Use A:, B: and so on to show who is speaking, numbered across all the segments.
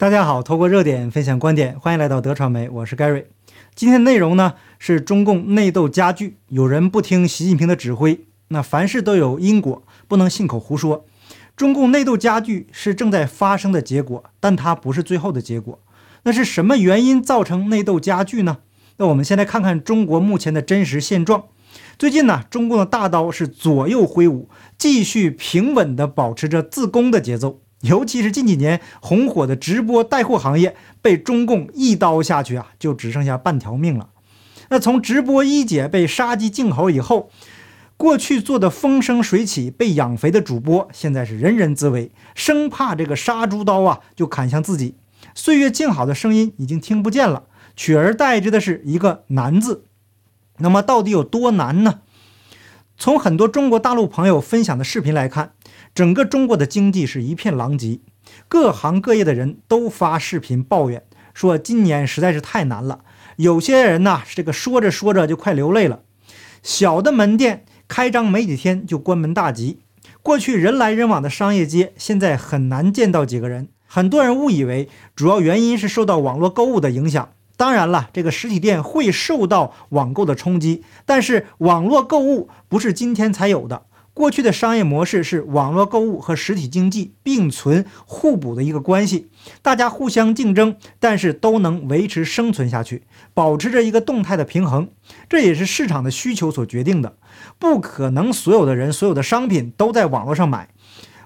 A: 大家好，透过热点分享观点，欢迎来到德传媒，我是 Gary。今天的内容呢是中共内斗加剧，有人不听习近平的指挥，那凡事都有因果，不能信口胡说。中共内斗加剧是正在发生的结果，但它不是最后的结果。那是什么原因造成内斗加剧呢？那我们先来看看中国目前的真实现状。最近呢，中共的大刀是左右挥舞，继续平稳地保持着自攻的节奏。尤其是近几年红火的直播带货行业，被中共一刀下去啊，就只剩下半条命了。那从直播一姐被杀鸡儆猴以后，过去做的风生水起、被养肥的主播，现在是人人自危，生怕这个杀猪刀啊就砍向自己。岁月静好的声音已经听不见了，取而代之的是一个难字。那么到底有多难呢？从很多中国大陆朋友分享的视频来看。整个中国的经济是一片狼藉，各行各业的人都发视频抱怨，说今年实在是太难了。有些人呢，这个说着说着就快流泪了。小的门店开张没几天就关门大吉，过去人来人往的商业街，现在很难见到几个人。很多人误以为主要原因是受到网络购物的影响。当然了，这个实体店会受到网购的冲击，但是网络购物不是今天才有的。过去的商业模式是网络购物和实体经济并存互补的一个关系，大家互相竞争，但是都能维持生存下去，保持着一个动态的平衡。这也是市场的需求所决定的，不可能所有的人所有的商品都在网络上买，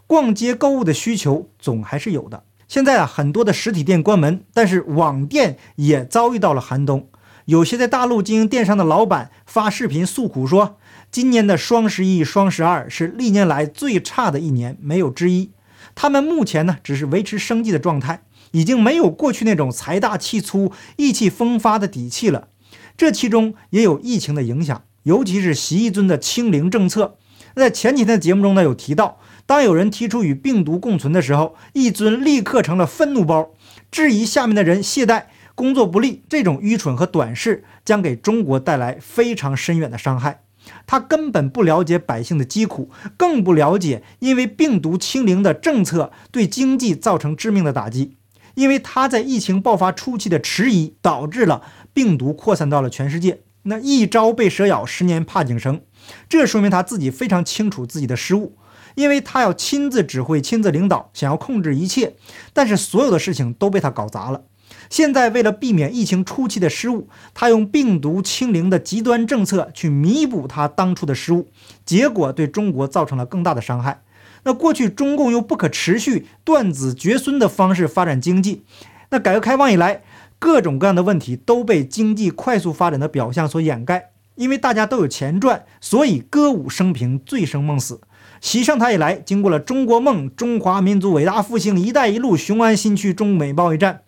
A: 逛街购物的需求总还是有的。现在啊，很多的实体店关门，但是网店也遭遇到了寒冬。有些在大陆经营电商的老板发视频诉苦说。今年的双十一、双十二是历年来最差的一年，没有之一。他们目前呢，只是维持生计的状态，已经没有过去那种财大气粗、意气风发的底气了。这其中也有疫情的影响，尤其是习一尊的清零政策。在前几天的节目中呢，有提到，当有人提出与病毒共存的时候，一尊立刻成了愤怒包，质疑下面的人懈怠、工作不力。这种愚蠢和短视将给中国带来非常深远的伤害。他根本不了解百姓的疾苦，更不了解因为病毒清零的政策对经济造成致命的打击。因为他在疫情爆发初期的迟疑，导致了病毒扩散到了全世界。那一朝被蛇咬，十年怕井绳，这说明他自己非常清楚自己的失误。因为他要亲自指挥、亲自领导，想要控制一切，但是所有的事情都被他搞砸了。现在为了避免疫情初期的失误，他用病毒清零的极端政策去弥补他当初的失误，结果对中国造成了更大的伤害。那过去中共用不可持续、断子绝孙的方式发展经济，那改革开放以来，各种各样的问题都被经济快速发展的表象所掩盖。因为大家都有钱赚，所以歌舞升平、醉生梦死。习上台以来，经过了中国梦、中华民族伟大复兴、一带一路、雄安新区、中美贸易战。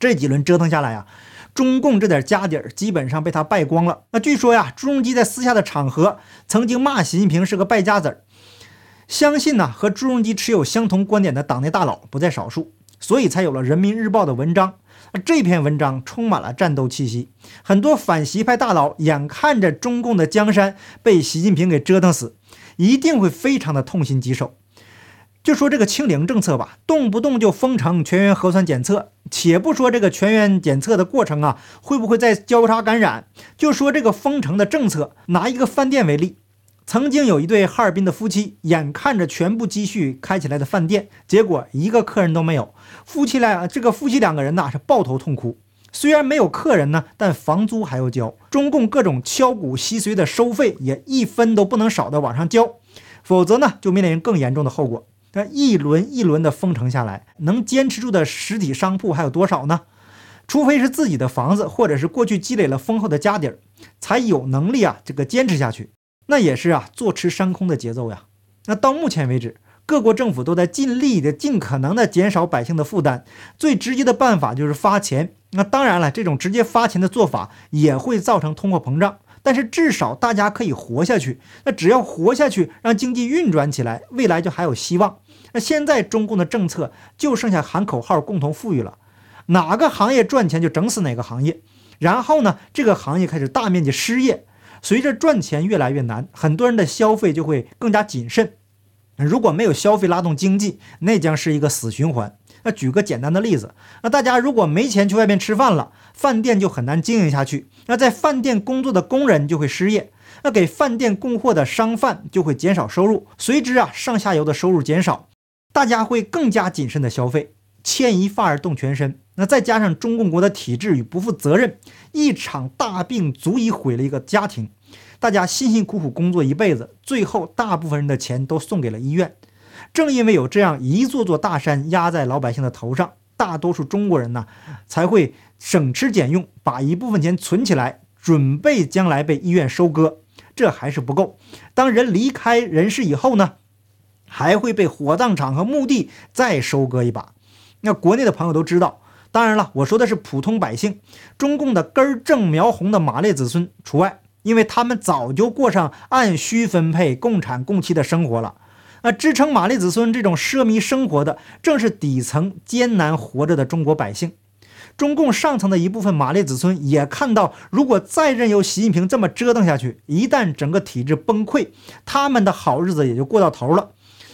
A: 这几轮折腾下来呀，中共这点家底儿基本上被他败光了。那据说呀，朱镕基在私下的场合曾经骂习近平是个败家子儿。相信呢，和朱镕基持有相同观点的党内大佬不在少数，所以才有了人民日报的文章。这篇文章充满了战斗气息，很多反习派大佬眼看着中共的江山被习近平给折腾死，一定会非常的痛心疾首。就说这个清零政策吧，动不动就封城、全员核酸检测。且不说这个全员检测的过程啊，会不会再交叉感染？就说这个封城的政策，拿一个饭店为例，曾经有一对哈尔滨的夫妻，眼看着全部积蓄开起来的饭店，结果一个客人都没有。夫妻俩这个夫妻两个人呐是抱头痛哭。虽然没有客人呢，但房租还要交，中共各种敲骨吸髓的收费也一分都不能少的往上交，否则呢就面临更严重的后果。但一轮一轮的封城下来，能坚持住的实体商铺还有多少呢？除非是自己的房子，或者是过去积累了丰厚的家底儿，才有能力啊这个坚持下去。那也是啊坐吃山空的节奏呀。那到目前为止，各国政府都在尽力的、尽可能的减少百姓的负担。最直接的办法就是发钱。那当然了，这种直接发钱的做法也会造成通货膨胀。但是至少大家可以活下去。那只要活下去，让经济运转起来，未来就还有希望。那现在中共的政策就剩下喊口号、共同富裕了。哪个行业赚钱就整死哪个行业。然后呢，这个行业开始大面积失业。随着赚钱越来越难，很多人的消费就会更加谨慎。如果没有消费拉动经济，那将是一个死循环。那举个简单的例子，那大家如果没钱去外面吃饭了，饭店就很难经营下去。那在饭店工作的工人就会失业，那给饭店供货的商贩就会减少收入，随之啊上下游的收入减少，大家会更加谨慎的消费。牵一发而动全身。那再加上中共国的体制与不负责任，一场大病足以毁了一个家庭。大家辛辛苦苦工作一辈子，最后大部分人的钱都送给了医院。正因为有这样一座座大山压在老百姓的头上，大多数中国人呢才会省吃俭用，把一部分钱存起来，准备将来被医院收割。这还是不够，当人离开人世以后呢，还会被火葬场和墓地再收割一把。那国内的朋友都知道，当然了，我说的是普通百姓，中共的根正苗红的马列子孙除外，因为他们早就过上按需分配、共产共妻的生活了。那支撑马列子孙这种奢靡生活的，正是底层艰难活着的中国百姓。中共上层的一部分马列子孙也看到，如果再任由习近平这么折腾下去，一旦整个体制崩溃，他们的好日子也就过到头了。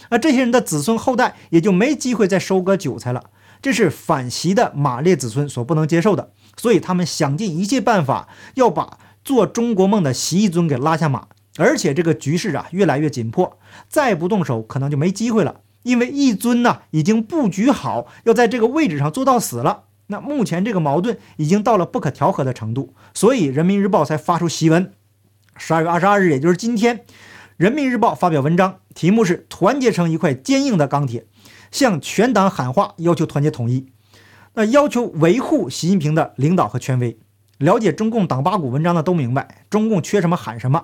A: 那这些人的子孙后代也就没机会再收割韭菜了。这是反习的马列子孙所不能接受的，所以他们想尽一切办法要把做中国梦的习一尊给拉下马。而且这个局势啊越来越紧迫，再不动手可能就没机会了。因为一尊呢已经布局好要在这个位置上做到死了。那目前这个矛盾已经到了不可调和的程度，所以人民日报才发出檄文。十二月二十二日，也就是今天，人民日报发表文章，题目是“团结成一块坚硬的钢铁”。向全党喊话，要求团结统一，那要求维护习近平的领导和权威。了解中共党八股文章的都明白，中共缺什么喊什么，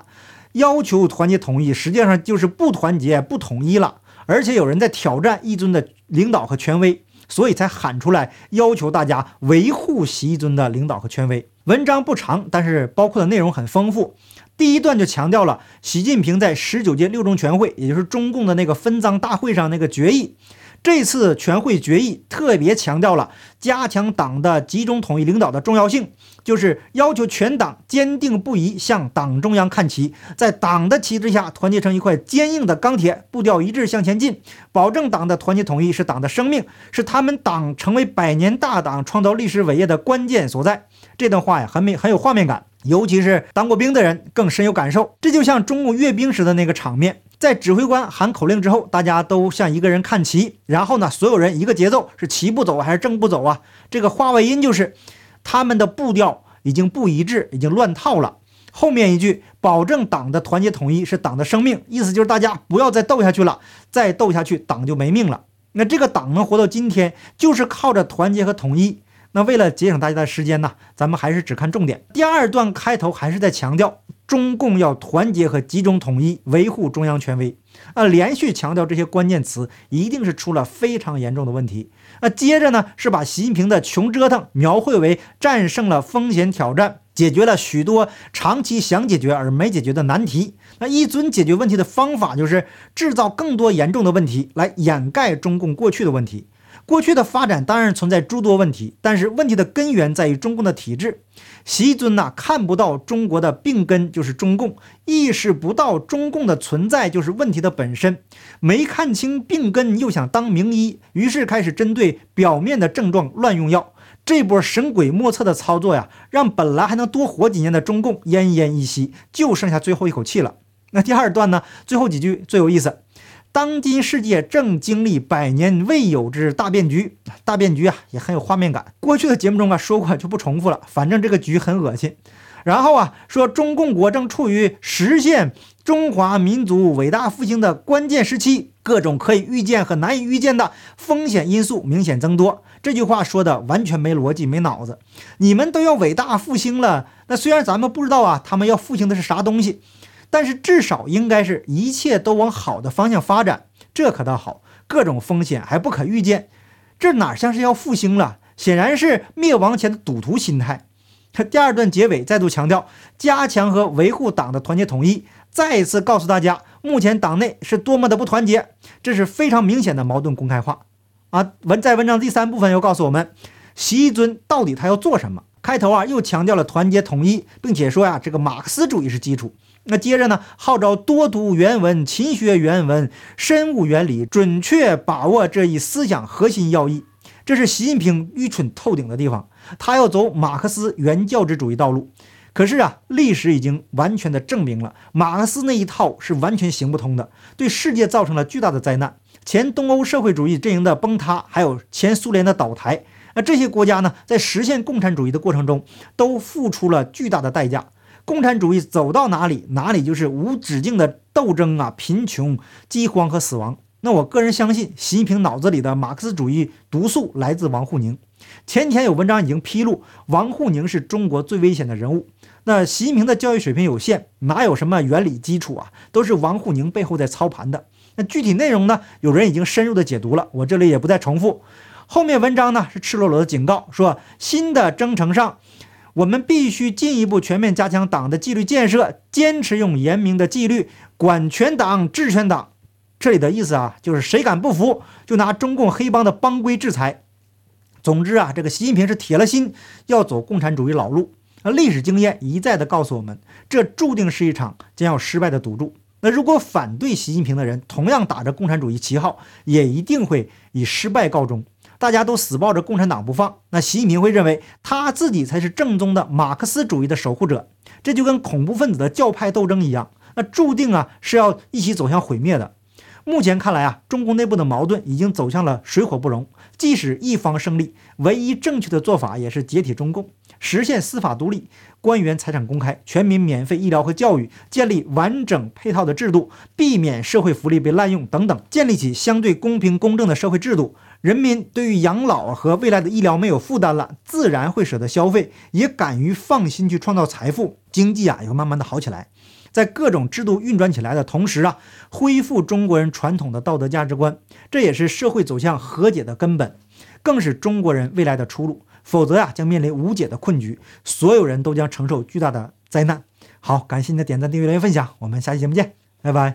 A: 要求团结统一，实际上就是不团结、不统一了。而且有人在挑战一尊的领导和权威，所以才喊出来要求大家维护习一尊的领导和权威。文章不长，但是包括的内容很丰富。第一段就强调了习近平在十九届六中全会，也就是中共的那个分赃大会上那个决议。这次全会决议特别强调了加强党的集中统一领导的重要性，就是要求全党坚定不移向党中央看齐，在党的旗帜下团结成一块坚硬的钢铁，步调一致向前进，保证党的团结统一是党的生命，是他们党成为百年大党、创造历史伟业的关键所在。这段话呀，很美，很有画面感，尤其是当过兵的人更深有感受。这就像中共阅兵时的那个场面。在指挥官喊口令之后，大家都向一个人看齐，然后呢，所有人一个节奏，是齐步走还是正步走啊？这个话外音就是他们的步调已经不一致，已经乱套了。后面一句“保证党的团结统一是党的生命”，意思就是大家不要再斗下去了，再斗下去党就没命了。那这个党能活到今天，就是靠着团结和统一。那为了节省大家的时间呢，咱们还是只看重点。第二段开头还是在强调。中共要团结和集中统一，维护中央权威。啊，连续强调这些关键词，一定是出了非常严重的问题。那接着呢，是把习近平的穷折腾描绘为战胜了风险挑战，解决了许多长期想解决而没解决的难题。那一尊解决问题的方法，就是制造更多严重的问题来掩盖中共过去的问题。过去的发展当然存在诸多问题，但是问题的根源在于中共的体制。习尊呐，看不到中国的病根就是中共，意识不到中共的存在就是问题的本身，没看清病根又想当名医，于是开始针对表面的症状乱用药。这波神鬼莫测的操作呀，让本来还能多活几年的中共奄奄一息，就剩下最后一口气了。那第二段呢，最后几句最有意思。当今世界正经历百年未有之大变局，大变局啊也很有画面感。过去的节目中啊说过，就不重复了。反正这个局很恶心。然后啊说中共国正处于实现中华民族伟大复兴的关键时期，各种可以预见和难以预见的风险因素明显增多。这句话说的完全没逻辑、没脑子。你们都要伟大复兴了，那虽然咱们不知道啊，他们要复兴的是啥东西。但是至少应该是一切都往好的方向发展，这可倒好。各种风险还不可预见，这哪像是要复兴了？显然是灭亡前的赌徒心态。他第二段结尾再度强调加强和维护党的团结统一，再一次告诉大家目前党内是多么的不团结，这是非常明显的矛盾公开化啊。文在文章第三部分又告诉我们，习一尊到底他要做什么？开头啊又强调了团结统一，并且说呀这个马克思主义是基础。那接着呢，号召多读原文，勤学原文，深悟原理，准确把握这一思想核心要义。这是习近平愚蠢透顶的地方。他要走马克思原教旨主义道路，可是啊，历史已经完全的证明了马克思那一套是完全行不通的，对世界造成了巨大的灾难。前东欧社会主义阵营的崩塌，还有前苏联的倒台，那这些国家呢，在实现共产主义的过程中，都付出了巨大的代价。共产主义走到哪里，哪里就是无止境的斗争啊、贫穷、饥荒和死亡。那我个人相信，习近平脑子里的马克思主义毒素来自王沪宁。前几天有文章已经披露，王沪宁是中国最危险的人物。那习近平的教育水平有限，哪有什么原理基础啊？都是王沪宁背后在操盘的。那具体内容呢？有人已经深入的解读了，我这里也不再重复。后面文章呢是赤裸裸的警告，说新的征程上。我们必须进一步全面加强党的纪律建设，坚持用严明的纪律管全党、治全党。这里的意思啊，就是谁敢不服，就拿中共黑帮的帮规制裁。总之啊，这个习近平是铁了心要走共产主义老路。那历史经验一再的告诉我们，这注定是一场将要失败的赌注。那如果反对习近平的人同样打着共产主义旗号，也一定会以失败告终。大家都死抱着共产党不放，那习近平会认为他自己才是正宗的马克思主义的守护者，这就跟恐怖分子的教派斗争一样，那注定啊是要一起走向毁灭的。目前看来啊，中共内部的矛盾已经走向了水火不容。即使一方胜利，唯一正确的做法也是解体中共，实现司法独立、官员财产公开、全民免费医疗和教育，建立完整配套的制度，避免社会福利被滥用等等，建立起相对公平公正的社会制度。人民对于养老和未来的医疗没有负担了，自然会舍得消费，也敢于放心去创造财富，经济啊也会慢慢的好起来。在各种制度运转起来的同时啊，恢复中国人传统的道德价值观，这也是社会走向和解的根本，更是中国人未来的出路。否则呀，将面临无解的困局，所有人都将承受巨大的灾难。好，感谢你的点赞、订阅、留言、分享，我们下期节目见，拜拜。